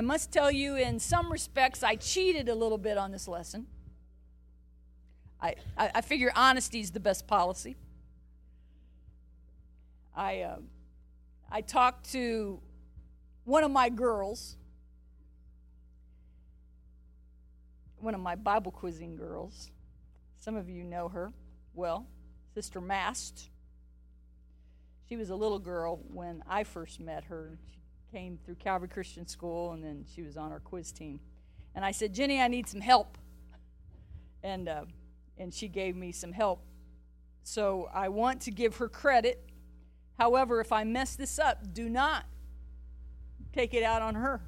I must tell you, in some respects, I cheated a little bit on this lesson. I, I, I figure honesty is the best policy. I, uh, I talked to one of my girls, one of my Bible quizzing girls. Some of you know her well, Sister Mast. She was a little girl when I first met her. She came through Calvary Christian School, and then she was on our quiz team. And I said, Jenny, I need some help. And, uh, and she gave me some help. So I want to give her credit. However, if I mess this up, do not take it out on her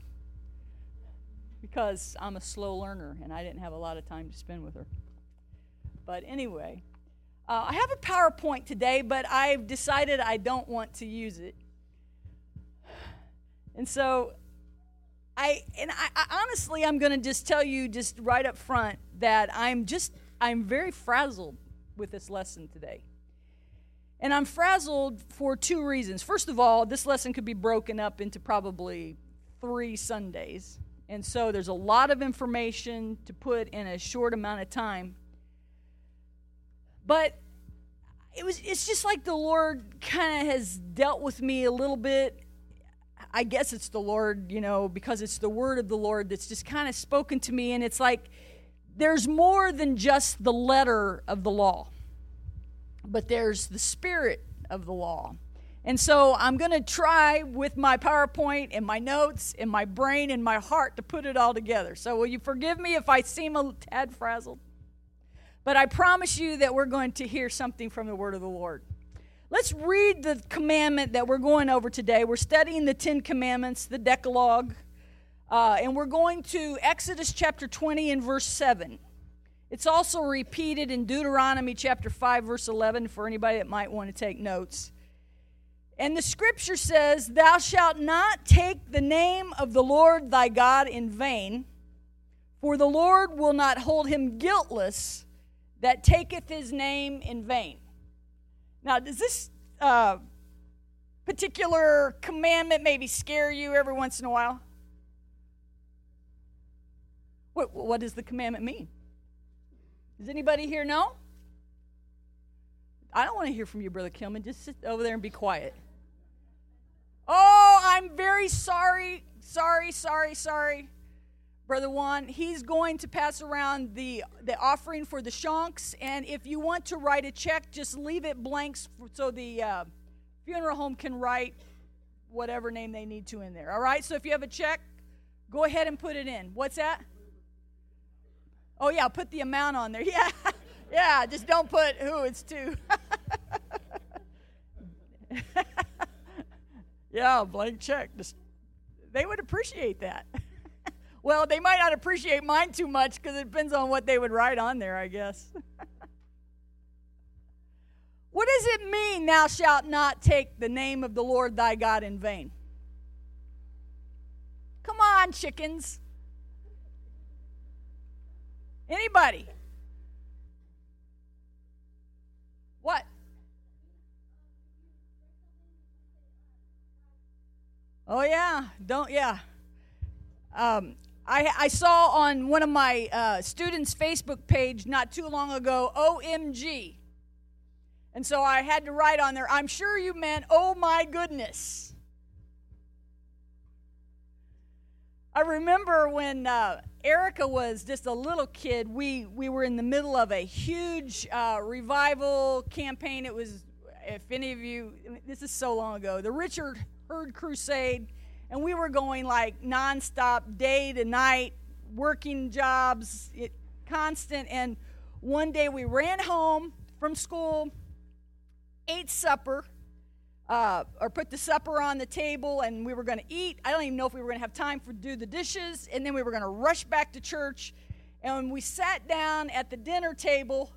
because I'm a slow learner and I didn't have a lot of time to spend with her. But anyway, uh, I have a PowerPoint today, but I've decided I don't want to use it. And so I and I, I honestly I'm going to just tell you just right up front that I'm just I'm very frazzled with this lesson today. And I'm frazzled for two reasons. First of all, this lesson could be broken up into probably 3 Sundays. And so there's a lot of information to put in a short amount of time. But it was it's just like the Lord kind of has dealt with me a little bit I guess it's the Lord, you know, because it's the word of the Lord that's just kind of spoken to me. And it's like there's more than just the letter of the law, but there's the spirit of the law. And so I'm going to try with my PowerPoint and my notes and my brain and my heart to put it all together. So will you forgive me if I seem a tad frazzled? But I promise you that we're going to hear something from the word of the Lord. Let's read the commandment that we're going over today. We're studying the Ten Commandments, the Decalogue, uh, and we're going to Exodus chapter 20 and verse 7. It's also repeated in Deuteronomy chapter 5, verse 11, for anybody that might want to take notes. And the scripture says, Thou shalt not take the name of the Lord thy God in vain, for the Lord will not hold him guiltless that taketh his name in vain. Now, does this uh, particular commandment maybe scare you every once in a while? What, what does the commandment mean? Does anybody here know? I don't want to hear from you, Brother Kilman. Just sit over there and be quiet. Oh, I'm very sorry, sorry, sorry, sorry. Brother Juan, he's going to pass around the, the offering for the shonks. And if you want to write a check, just leave it blank so the uh, funeral home can write whatever name they need to in there. All right? So if you have a check, go ahead and put it in. What's that? Oh, yeah, put the amount on there. Yeah. yeah, just don't put who it's to. yeah, blank check. Just, they would appreciate that. Well, they might not appreciate mine too much because it depends on what they would write on there, I guess. what does it mean, thou shalt not take the name of the Lord thy God in vain? Come on, chickens. Anybody? What? Oh, yeah. Don't, yeah. Um, I, I saw on one of my uh, students' Facebook page not too long ago, OMG. And so I had to write on there, I'm sure you meant, oh my goodness. I remember when uh, Erica was just a little kid, we, we were in the middle of a huge uh, revival campaign. It was, if any of you, this is so long ago, the Richard Herd Crusade and we were going like nonstop, day to night, working jobs, it, constant. And one day we ran home from school, ate supper, uh, or put the supper on the table, and we were going to eat. I don't even know if we were going to have time for do the dishes, and then we were going to rush back to church. And we sat down at the dinner table,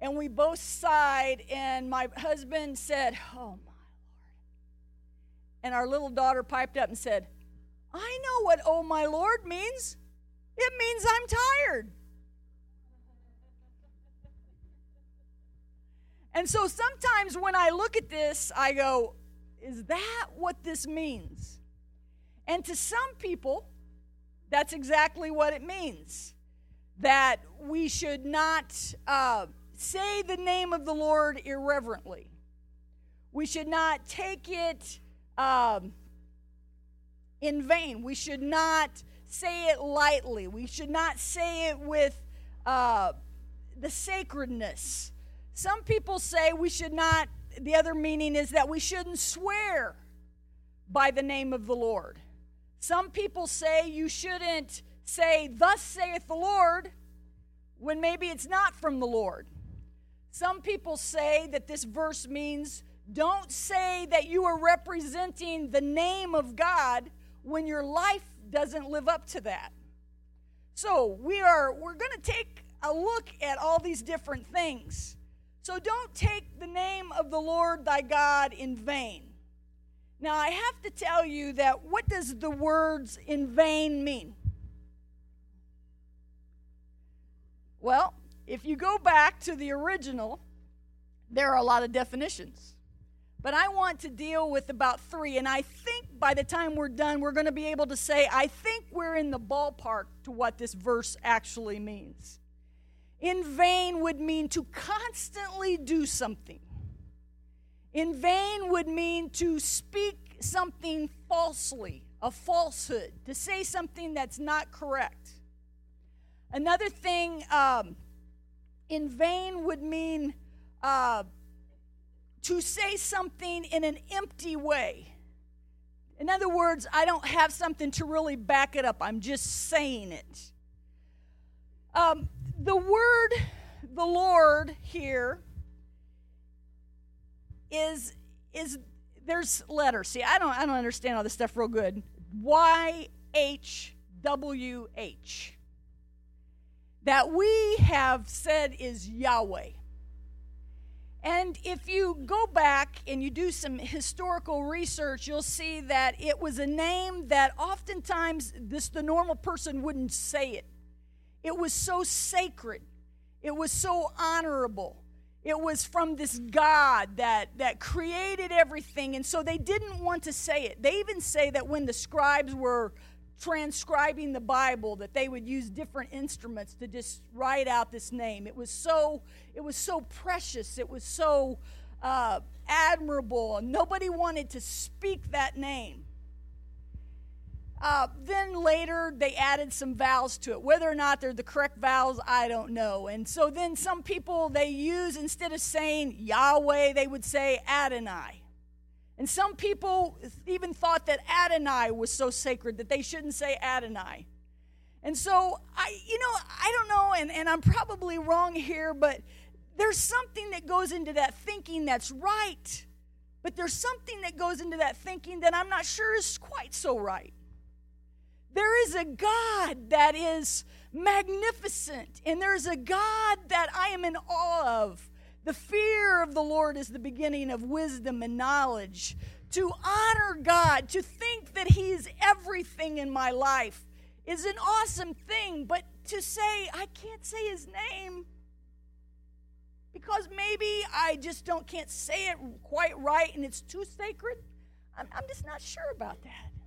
and we both sighed, and my husband said, "Oh and our little daughter piped up and said, I know what oh my Lord means. It means I'm tired. And so sometimes when I look at this, I go, is that what this means? And to some people, That's exactly what it means. That we should not uh, say the name of the Lord irreverently. We should not take it um, in vain. We should not say it lightly. We should not say it with uh, the sacredness. Some people say we should not, the other meaning is that we shouldn't swear by the name of the Lord. Some people say you shouldn't say, Thus saith the Lord, when maybe it's not from the Lord. Some people say that this verse means don't say that you are representing the name of God when your life doesn't live up to that. So, we are we're going to take a look at all these different things. So, don't take the name of the Lord thy God in vain. Now, I have to tell you that what does the words in vain mean? Well, if you go back to the original, there are a lot of definitions. But I want to deal with about three, and I think by the time we're done, we're going to be able to say, I think we're in the ballpark to what this verse actually means. In vain would mean to constantly do something. In vain would mean to speak something falsely, a falsehood, to say something that's not correct. Another thing, um, in vain would mean uh, to say something in an empty way. In other words, I don't have something to really back it up, I'm just saying it. Um, the word, the Lord here, is is there's letters. See, I don't I don't understand all this stuff real good. Y H W H. That we have said is Yahweh. And if you go back and you do some historical research, you'll see that it was a name that oftentimes this the normal person wouldn't say it. It was so sacred. It was so honorable. It was from this God that, that created everything. And so they didn't want to say it. They even say that when the scribes were transcribing the Bible, that they would use different instruments to just write out this name. It was so, it was so precious. It was so uh, admirable. And nobody wanted to speak that name. Uh, then later they added some vowels to it. Whether or not they're the correct vowels, I don't know. And so then some people they use instead of saying Yahweh, they would say Adonai. And some people even thought that Adonai was so sacred that they shouldn't say Adonai. And so I, you know, I don't know, and, and I'm probably wrong here, but there's something that goes into that thinking that's right. But there's something that goes into that thinking that I'm not sure is quite so right. There is a God that is magnificent, and there's a God that I am in awe of. The fear of the Lord is the beginning of wisdom and knowledge. To honor God, to think that He is everything in my life, is an awesome thing. But to say, I can't say His name because maybe I just don't can't say it quite right and it's too sacred, I'm, I'm just not sure about that.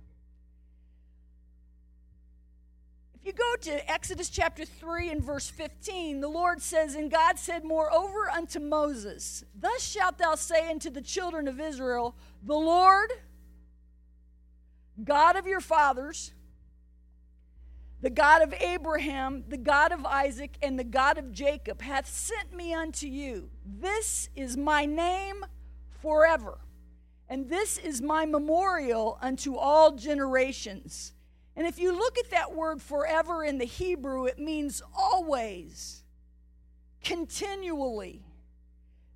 You go to Exodus chapter 3 and verse 15, the Lord says, And God said, Moreover unto Moses, Thus shalt thou say unto the children of Israel, The Lord, God of your fathers, the God of Abraham, the God of Isaac, and the God of Jacob hath sent me unto you. This is my name forever, and this is my memorial unto all generations. And if you look at that word forever in the Hebrew, it means always, continually.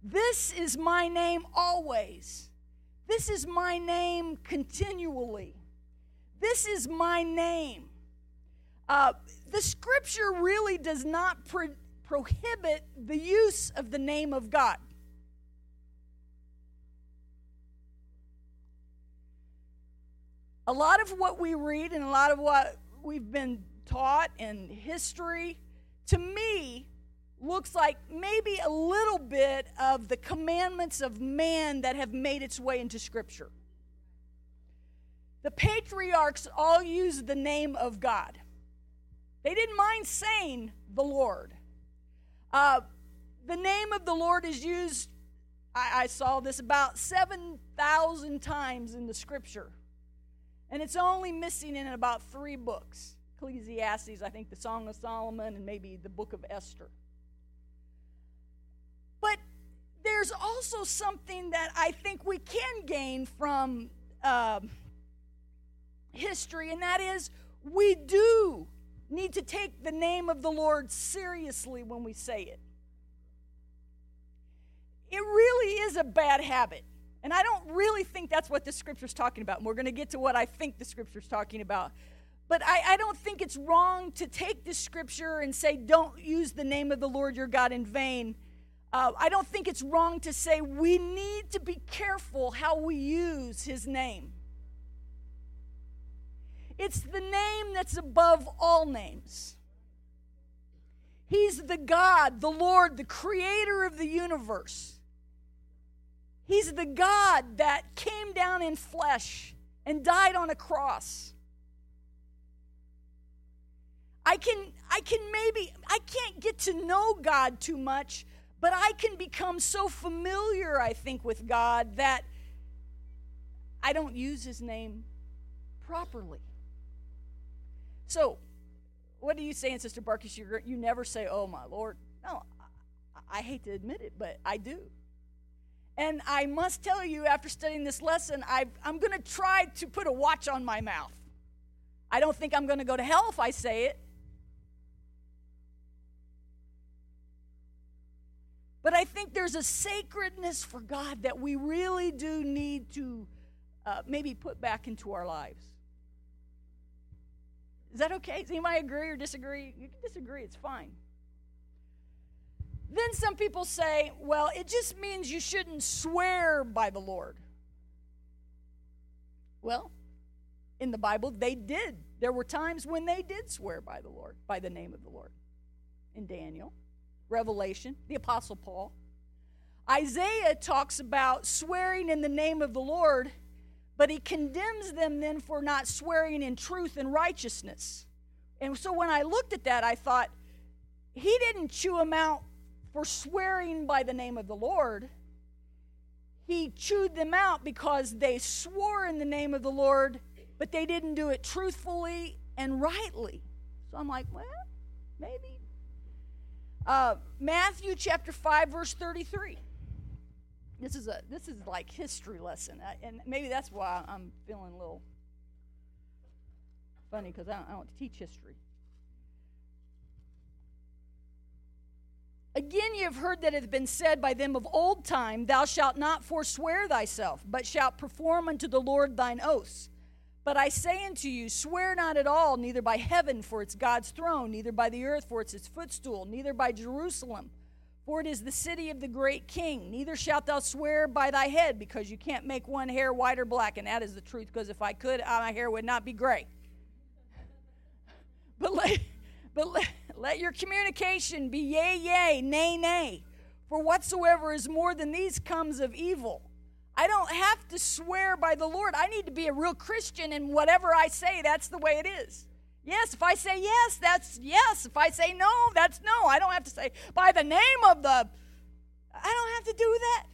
This is my name always. This is my name continually. This is my name. Uh, the scripture really does not pro- prohibit the use of the name of God. A lot of what we read and a lot of what we've been taught in history, to me, looks like maybe a little bit of the commandments of man that have made its way into Scripture. The patriarchs all used the name of God. They didn't mind saying the Lord. Uh, the name of the Lord is used, I, I saw this about 7,000 times in the scripture. And it's only missing in about three books Ecclesiastes, I think the Song of Solomon, and maybe the book of Esther. But there's also something that I think we can gain from uh, history, and that is we do need to take the name of the Lord seriously when we say it. It really is a bad habit. And I don't really think that's what the scripture's talking about. And we're going to get to what I think the scripture's talking about. But I, I, don't think it's wrong to take the scripture and say, don't use the name of the Lord your God in vain. Uh, I don't think it's wrong to say we need to be careful how we use his name. It's the name that's above all names. He's the God, the Lord, the creator of the universe. He's the God that came down in flesh and died on a cross. I can I can maybe I can't get to know God too much, but I can become so familiar I think with God that I don't use his name properly. So, what are you saying, Sister Barkis? You, you never say, Oh, my Lord. No, I, I hate to admit it, but I do. And I must tell you, after studying this lesson, i am going to try to put a watch on my mouth. I don't think I'm going to go to hell if I say it. But I think there's a sacredness for God that we really do need to uh, maybe put back into our lives. Is that okay? Does anybody agree or disagree? You can disagree, it's fine. Then some people say, well, it just means you shouldn't swear by the Lord. Well, in the Bible, they did. There were times when they did swear by the Lord, by the name of the Lord. In Daniel, Revelation, the Apostle Paul. Isaiah talks about swearing in the name of the Lord but he condemns them then for not swearing in truth and righteousness. And so when I looked at that, I thought, he didn't chew them out for swearing by the name of the Lord. He chewed them out because they swore in the name of the Lord, but they didn't do it truthfully and rightly. So I'm like, well, maybe. Uh, Matthew chapter 5, verse 33 this is a this is like history lesson, and maybe that's why I'm feeling a little funny because I, I don't teach history. Again, you have heard that it hath been said by them of old time, Thou shalt not forswear thyself, but shalt perform unto the Lord thine oaths. But I say unto you, swear not at all, neither by heaven, for it's God's throne, neither by the earth, for it's its footstool, neither by Jerusalem for it is the city of the great king. Neither shalt thou swear by thy head, because you can't make one hair white or black. And that is the truth, because if I could, uh, my hair would not be gray. But let, but let, let your communication be yea, yea, nay, nay. For whatsoever is more than these comes of evil. I don't have to swear by the Lord. I need to be a real Christian, and whatever I say, that's the way it is. Yes, if I say yes, that's yes. If I say no, that's no. I don't have to say by the name of the. I don't have to do that.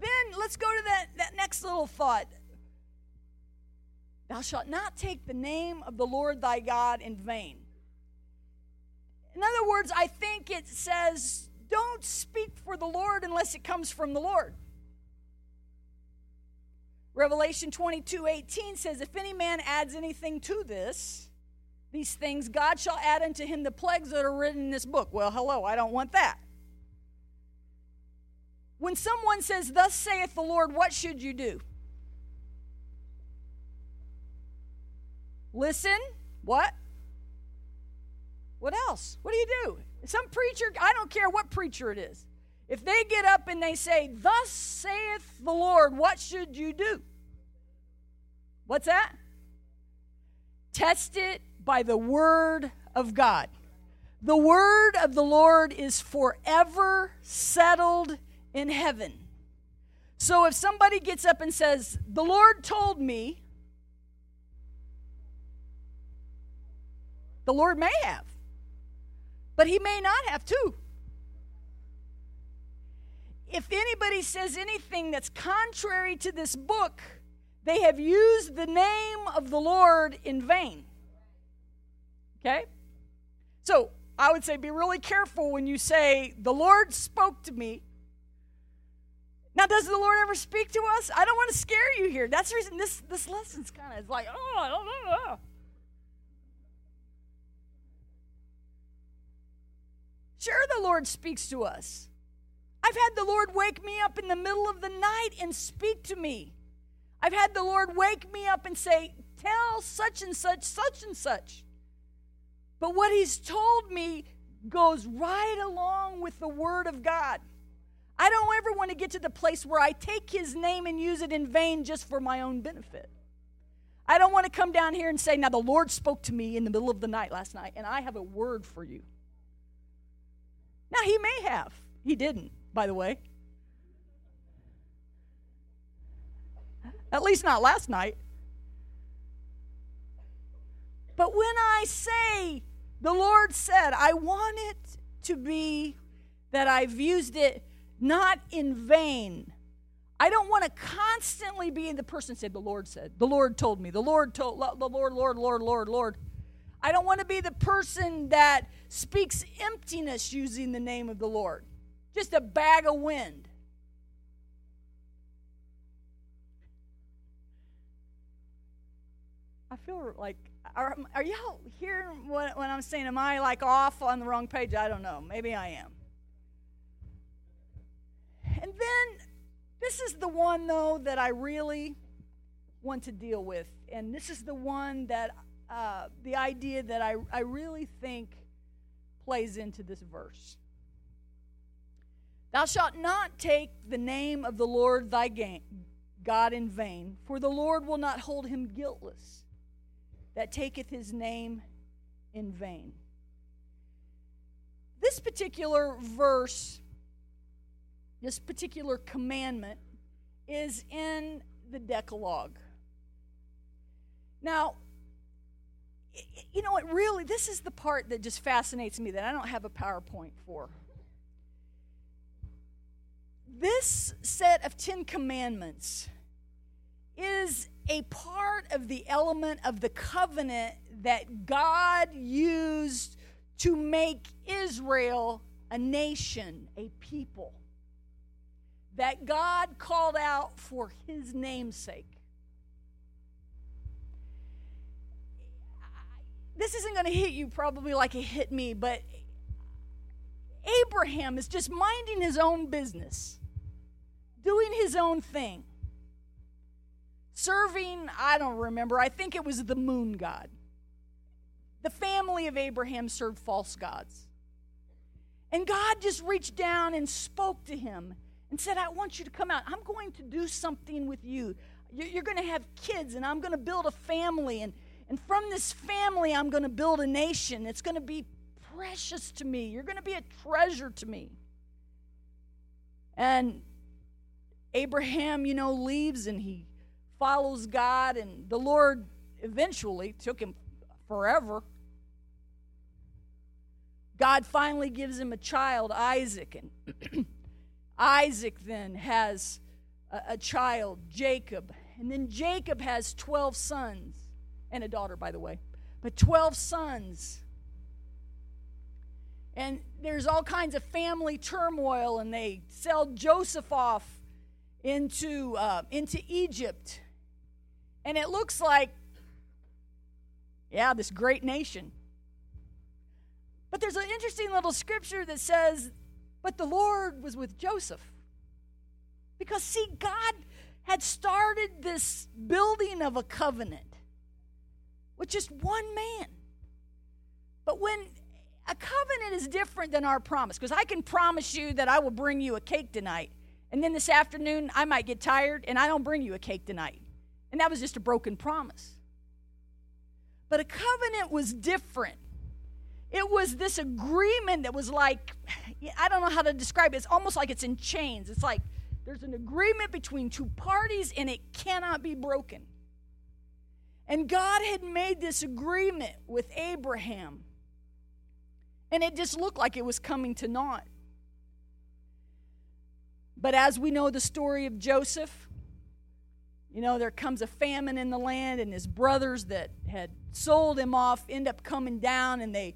Then let's go to that, that next little thought. Thou shalt not take the name of the Lord thy God in vain. In other words, I think it says, don't speak for the Lord unless it comes from the Lord. Revelation 22 18 says, If any man adds anything to this, these things, God shall add unto him the plagues that are written in this book. Well, hello, I don't want that. When someone says, Thus saith the Lord, what should you do? Listen. What? What else? What do you do? Some preacher, I don't care what preacher it is. If they get up and they say, Thus saith the Lord, what should you do? What's that? Test it by the word of God. The word of the Lord is forever settled in heaven. So if somebody gets up and says, The Lord told me, The Lord may have, but He may not have too. If anybody says anything that's contrary to this book, they have used the name of the Lord in vain. Okay? So I would say be really careful when you say, The Lord spoke to me. Now, does the Lord ever speak to us? I don't want to scare you here. That's the reason this, this lesson's kind of like, oh, I don't know. Sure, the Lord speaks to us. I've had the Lord wake me up in the middle of the night and speak to me. I've had the Lord wake me up and say, Tell such and such, such and such. But what He's told me goes right along with the Word of God. I don't ever want to get to the place where I take His name and use it in vain just for my own benefit. I don't want to come down here and say, Now the Lord spoke to me in the middle of the night last night, and I have a word for you. Now, He may have. He didn't, by the way. At least not last night. But when I say, the Lord said, I want it to be that I've used it not in vain. I don't want to constantly be the person said, the Lord said, the Lord told me, the Lord told, the Lord, Lord, Lord, Lord, Lord. I don't want to be the person that speaks emptiness using the name of the Lord, just a bag of wind. I feel like, are, are y'all hearing what, what I'm saying? Am I like off on the wrong page? I don't know. Maybe I am. And then this is the one, though, that I really want to deal with. And this is the one that, uh, the idea that I, I really think plays into this verse. Thou shalt not take the name of the Lord thy God in vain, for the Lord will not hold him guiltless that taketh his name in vain. This particular verse, this particular commandment, is in the Decalogue. Now, you know what, really, this is the part that just fascinates me that I don't have a PowerPoint for. This set of Ten Commandments is a part of the element of the covenant that God used to make Israel a nation, a people. That God called out for his namesake. This isn't going to hit you probably like it hit me, but Abraham is just minding his own business, doing his own thing serving, I don't remember, I think it was the moon god. The family of Abraham served false gods. And God just reached down and spoke to him and said, I want you to come out. I'm going to do something with you. You're going to have kids, and I'm going to build a family. And, and from this family, I'm going to build a nation. It's going to be precious to me. You're going to be a treasure to me. And Abraham, you know, leaves and he follows God, and the Lord eventually took him forever. God finally gives him a child, Isaac, and Isaac then has a, a, child, Jacob. And then Jacob has 12 sons, and a daughter, by the way, but 12 sons. And there's all kinds of family turmoil, and they sell Joseph off into, uh, into Egypt. And it looks like, yeah, this great nation. But there's an interesting little scripture that says, but the Lord was with Joseph. Because, see, God had started this building of a covenant with just one man. But when a covenant is different than our promise, because I can promise you that I will bring you a cake tonight, and then this afternoon I might get tired and I don't bring you a cake tonight. And that was just a broken promise. But a covenant was different. It was this agreement that was like, I don't know how to describe it. It's almost like it's in chains. It's like there's an agreement between two parties and it cannot be broken. And God had made this agreement with Abraham. And it just looked like it was coming to naught. But as we know the story of Joseph, you know, there comes a famine in the land, and his brothers that had sold him off end up coming down, and they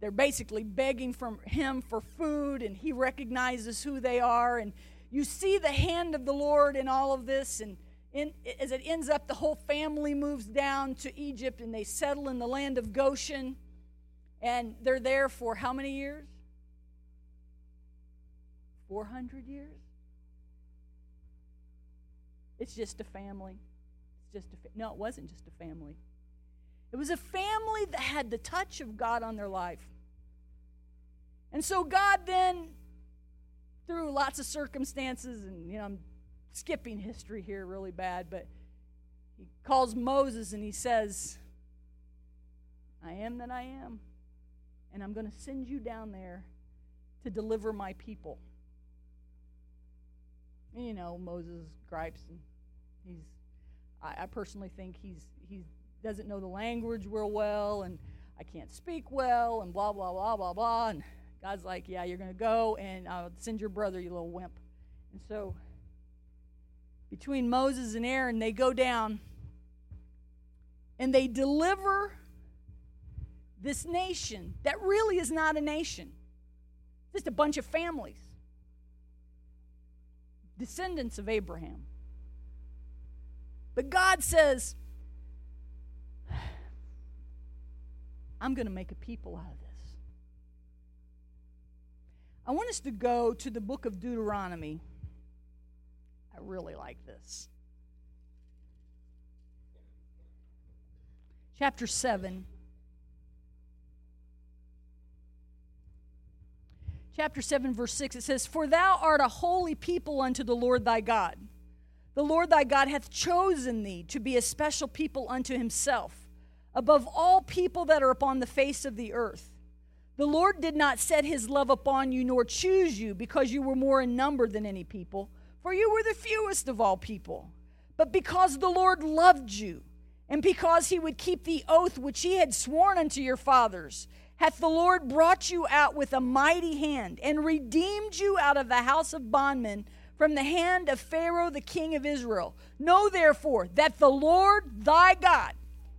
they're basically begging from him for food, and he recognizes who they are. And you see the hand of the Lord in all of this, and in, as it ends up, the whole family moves down to Egypt, and they settle in the land of Goshen, and they're there for how many years? 400 years? It's just a family. It's just a fa- no, it wasn't just a family. It was a family that had the touch of God on their life. And so God then, through lots of circumstances, and you know, I'm skipping history here really bad, but he calls Moses and he says, I am that I am, and I'm going to send you down there to deliver my people. And, you know, Moses gripes and he's I, I personally think he's he doesn't know the language real well and I can't speak well and blah blah blah blah blah and God's like, Yeah, you're gonna go and I'll send your brother, you little wimp. And so between Moses and Aaron, they go down and they deliver this nation that really is not a nation, just a bunch of families, descendants of Abraham. But God says, I'm going to make a people out of this. I want us to go to the book of Deuteronomy. I really like this. Chapter 7. Chapter 7, verse 6, it says, For thou art a holy people unto the Lord thy God. The Lord thy God hath chosen thee to be a special people unto himself, above all people that are upon the face of the earth. The Lord did not set his love upon you, nor choose you, because you were more in number than any people, for you were the fewest of all people. But because the Lord loved you, and because he would keep the oath which he had sworn unto your fathers, hath the Lord brought you out with a mighty hand, and redeemed you out of the house of bondmen from the hand of Pharaoh the king of Israel. Know therefore that the Lord thy God,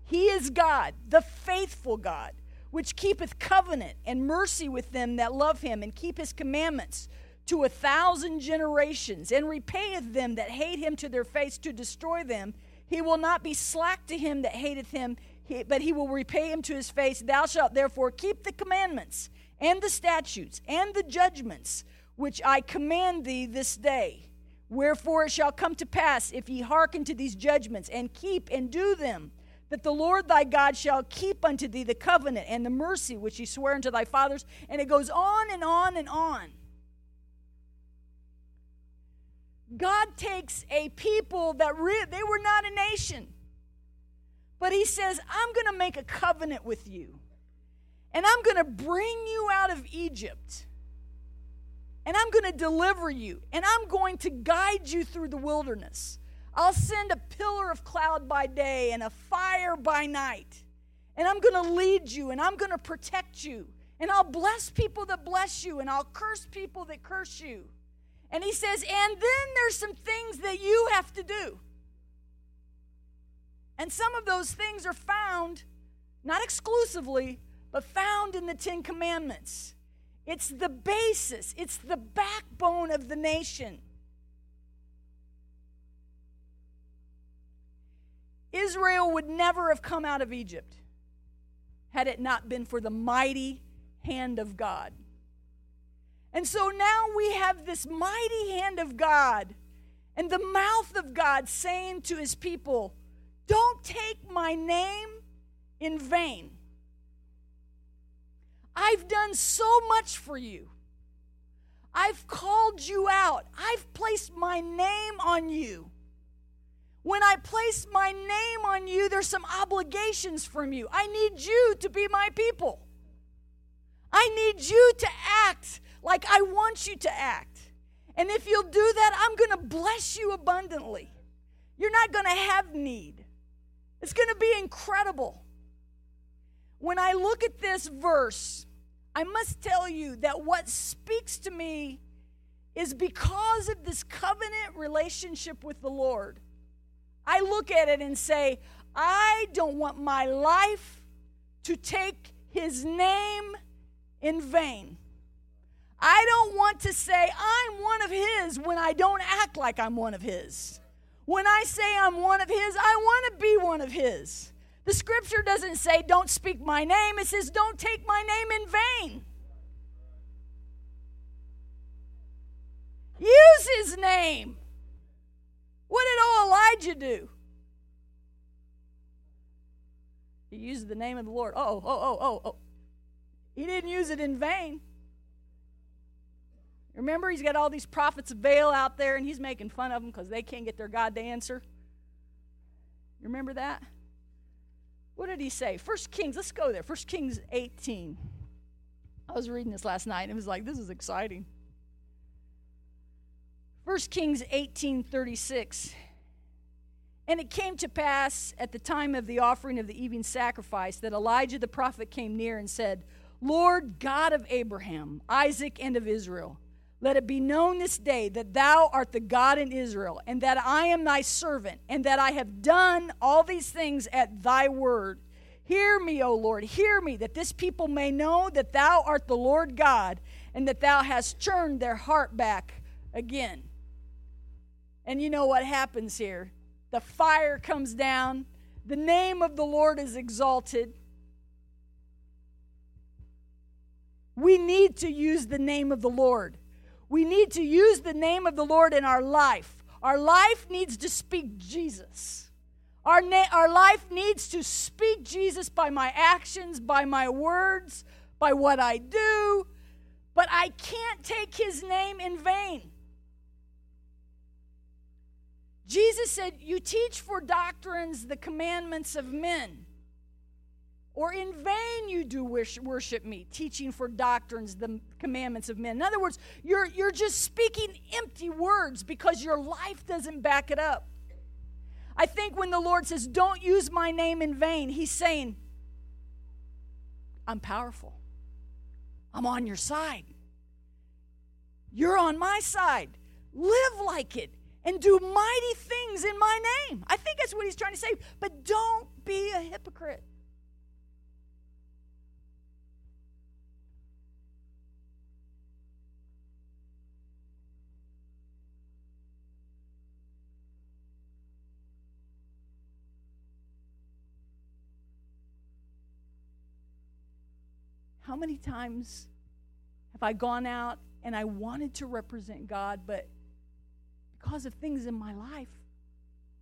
he is God, the faithful God, which keepeth covenant and mercy with them that love him and keep his commandments to a thousand generations, and repayeth them that hate him to their face to destroy them. He will not be slack to him that hateth him, but he will repay him to his face. Thou shalt therefore keep the commandments and the statutes and the judgments which I command thee this day. Wherefore it shall come to pass, if ye hearken to these judgments, and keep and do them, that the Lord thy God shall keep unto thee the covenant and the mercy which he sware unto thy fathers. And it goes on and on and on. God takes a people that re- they were not a nation. But he says, I'm going to make a covenant with you. And I'm going to bring you out of Egypt and I'm going to deliver you, and I'm going to guide you through the wilderness. I'll send a pillar of cloud by day and a fire by night, and I'm going to lead you, and I'm going to protect you, and I'll bless people that bless you, and I'll curse people that curse you. And he says, and then there's some things that you have to do. And some of those things are found, not exclusively, but found in the Ten Commandments. It's the basis, it's the backbone of the nation. Israel would never have come out of Egypt had it not been for the mighty hand of God. And so now we have this mighty hand of God and the mouth of God saying to his people, Don't take my name in vain. I've done so much for you. I've called you out. I've placed my name on you. When I place my name on you, there's some obligations from you. I need you to be my people. I need you to act like I want you to act. And if you'll do that, I'm going to bless you abundantly. You're not going to have need. it's going to be incredible. When I look at this verse, I must tell you that what speaks to me is because of this covenant relationship with the Lord. I look at it and say, I don't want my life to take his name in vain. I don't want to say I'm one of his when I don't act like I'm one of his. When I say I'm one of his, I want to be one of his. The scripture doesn't say don't speak my name, it says don't take my name in vain. Use his name. What did old Elijah do? He used the name of the Lord. Oh, oh, oh, oh, oh. He didn't use it in vain. Remember, he's got all these prophets of Baal out there, and he's making fun of them because they can't get their God to answer. You remember that? What did he say? First Kings, let's go there. First Kings 18. I was reading this last night, and it was like, this is exciting. First Kings 18 36. And it came to pass at the time of the offering of the evening sacrifice that Elijah the prophet came near and said, Lord God of Abraham, Isaac, and of Israel, let it be known this day that thou art the God in Israel, and that I am thy servant, and that I have done all these things at thy word. Hear me, O Lord, hear me, that this people may know that thou art the Lord God, and that thou hast turned their heart back again. And you know what happens here? The fire comes down, the name of the Lord is exalted. We need to use the name of the Lord. We need to use the name of the Lord in our life. Our life needs to speak Jesus. Our, na- our life needs to speak Jesus by my actions, by my words, by what I do, but I can't take his name in vain. Jesus said, You teach for doctrines the commandments of men. Or in vain you do worship me, teaching for doctrines the commandments of men. In other words, you're, you're just speaking empty words because your life doesn't back it up. I think when the Lord says, Don't use my name in vain, He's saying, I'm powerful. I'm on your side. You're on my side. Live like it and do mighty things in my name. I think that's what He's trying to say. But don't be a hypocrite. How many times have I gone out and I wanted to represent God, but because of things in my life,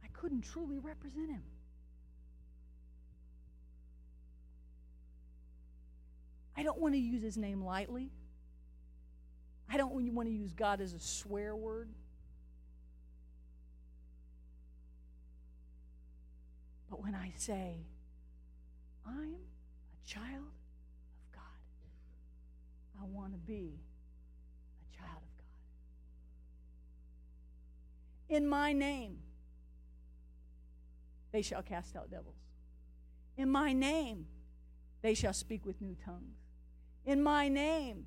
I couldn't truly represent Him? I don't want to use His name lightly. I don't want to use God as a swear word. But when I say, I'm a child I want to be a child of God. In my name, they shall cast out devils. In my name, they shall speak with new tongues. In my name,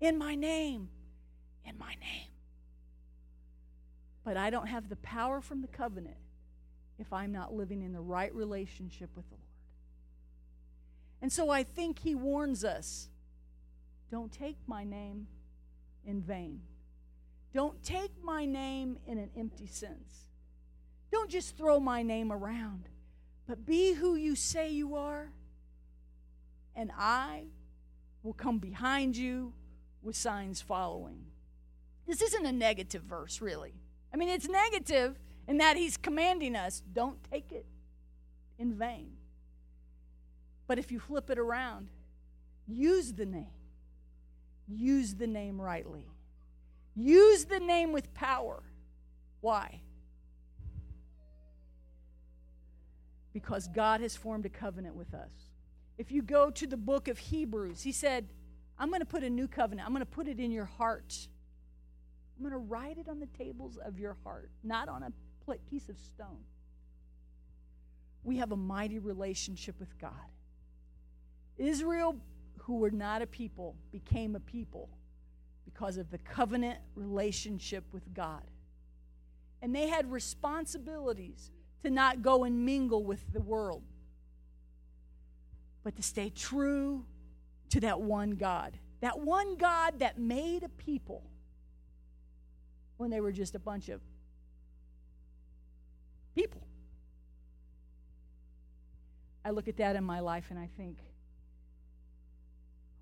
in my name, in my name. But I don't have the power from the covenant if I'm not living in the right relationship with the Lord. And so I think he warns us don't take my name in vain. Don't take my name in an empty sense. Don't just throw my name around, but be who you say you are, and I will come behind you with signs following. This isn't a negative verse, really. I mean, it's negative in that he's commanding us don't take it in vain. But if you flip it around, use the name use the name rightly. Use the name with power. Why? Because God has formed a covenant with us. If you go to the book of Hebrews, he said, I'm going to put a new covenant. I'm going to put it in your heart. I'm going to write it on the tables of your heart, not on a piece of stone. we have a mighty relationship with God. Israel, who were not a people, became a people because of the covenant relationship with God. And they had responsibilities to not go and mingle with the world, but to stay true to that one God. That one God that made a people when they were just a bunch of people. I look at that in my life and I think,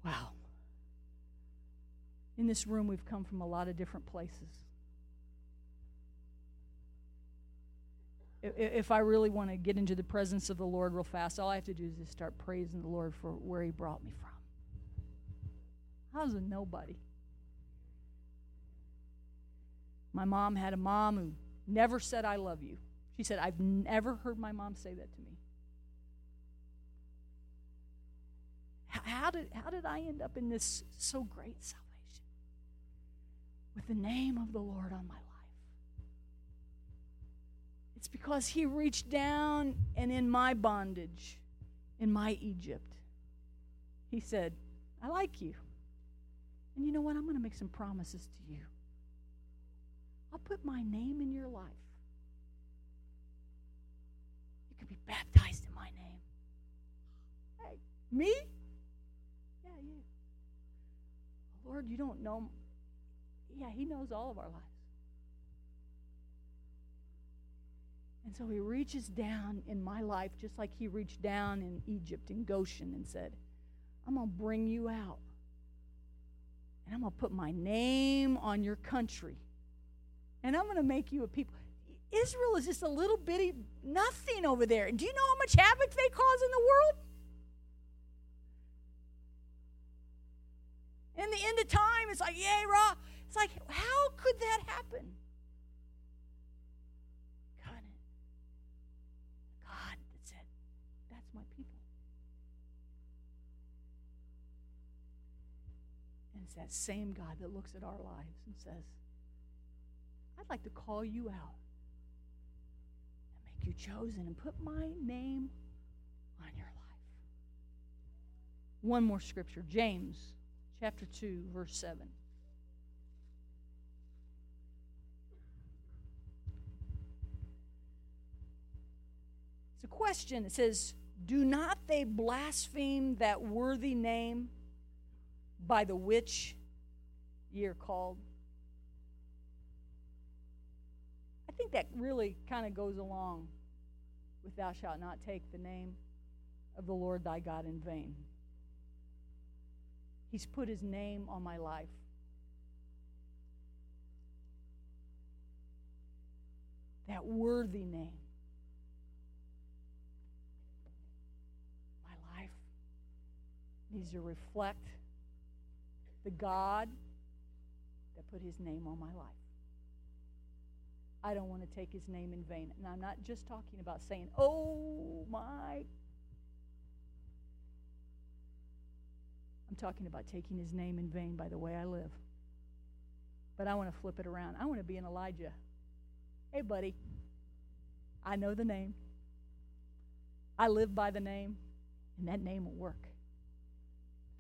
wow. In this room, we've come from a lot of different places. If I really want to get into the presence of the Lord real fast, all I have to do is just start praising the Lord for where He brought me from. I was a nobody. My mom had a mom who never said, I love you. She said, I've never heard my mom say that to me. How did, how did I end up in this so great salvation? With the name of the Lord on my life. It's because He reached down and in my bondage, in my Egypt, He said, I like you. And you know what? I'm going to make some promises to you. I'll put my name in your life. You can be baptized in my name. Hey, me? Yeah, you. Lord, you don't know. Yeah, He knows all of our lives. And so He reaches down in my life just like He reached down in Egypt, in Goshen, and said, I'm going to bring you out. And I'm going to put my name on your country. And I'm going to make you a people. Israel is just a little bitty nothing over there. Do you know how much havoc they cause in the world? In the end of time, it's like, yay, rah. It's like, how could that happen? God, God that said, that's my people. And it's that same God that looks at our lives and says, I'd like to call you out and make you chosen and put my name on your life. One more scripture, James chapter 2, verse 7. It's a question. It says, Do not they blaspheme that worthy name by the which ye are called? I think that really kind of goes along with Thou shalt not take the name of the Lord thy God in vain. He's put his name on my life. That worthy name. My life needs to reflect the God that put his name on my life. I don't want to take his name in vain. And I'm not just talking about saying, oh my I'm talking about taking his name in vain by the way I live. But I want to flip it around. I want to be an Elijah. Hey, buddy, I know the name. I live by the name, and that name will work.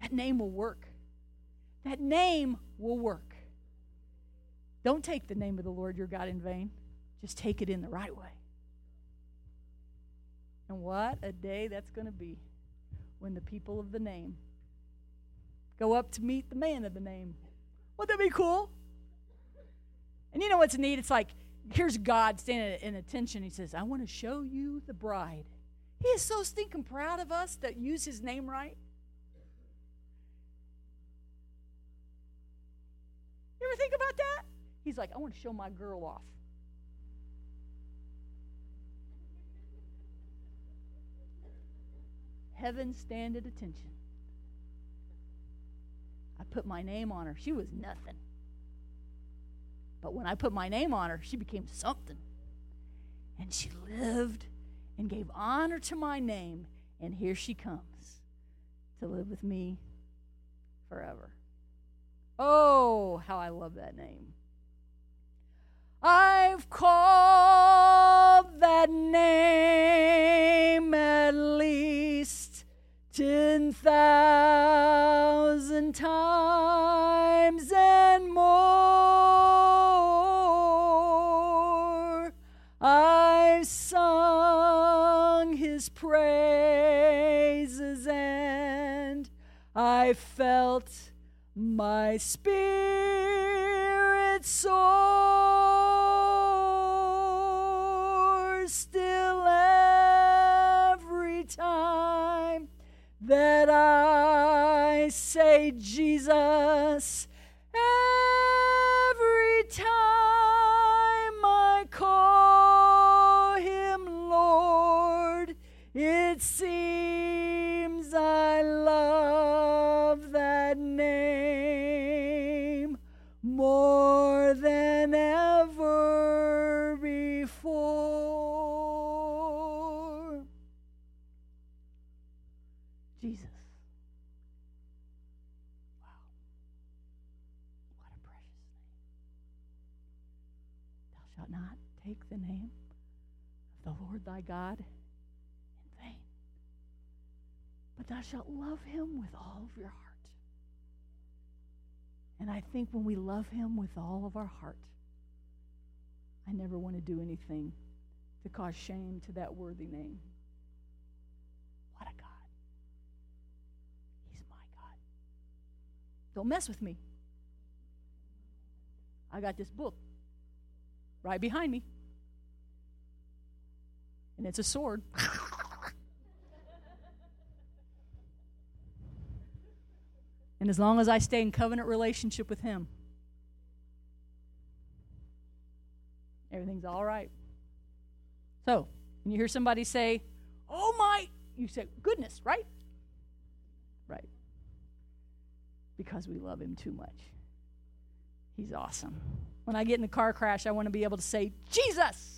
That name will work. That name will work. Don't take the name of the Lord your God in vain. Just take it in the right way. And what a day that's going to be when the people of the name go up to meet the man of the name. Wouldn't that be cool? And you know what's neat? It's like, here's God standing in attention. He says, I want to show you the bride. He is so stinking proud of us that use his name right. You ever think about that? He's like, I want to show my girl off. Heaven stand at attention. I put my name on her. She was nothing. But when I put my name on her, she became something. And she lived and gave honor to my name. And here she comes to live with me forever. Oh, how I love that name. I've called that name at least 10,000 times and more. I've sung his praises and I felt my spirit soar Jesus. Thy God in vain, but thou shalt love him with all of your heart. And I think when we love him with all of our heart, I never want to do anything to cause shame to that worthy name. What a God. He's my God. Don't mess with me. I got this book right behind me. And it's a sword. and as long as I stay in covenant relationship with Him, everything's all right. So, when you hear somebody say, Oh my, you say, Goodness, right? Right. Because we love Him too much. He's awesome. When I get in a car crash, I want to be able to say, Jesus.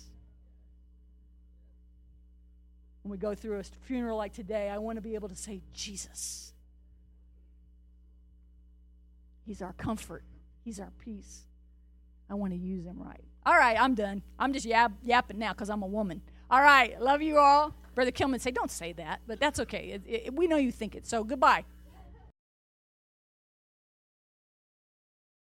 When we go through a funeral like today, I want to be able to say, Jesus. He's our comfort, He's our peace. I want to use Him right. All right, I'm done. I'm just yap, yapping now because I'm a woman. All right, love you all. Brother Kilman say, don't say that, but that's okay. It, it, we know you think it, so goodbye.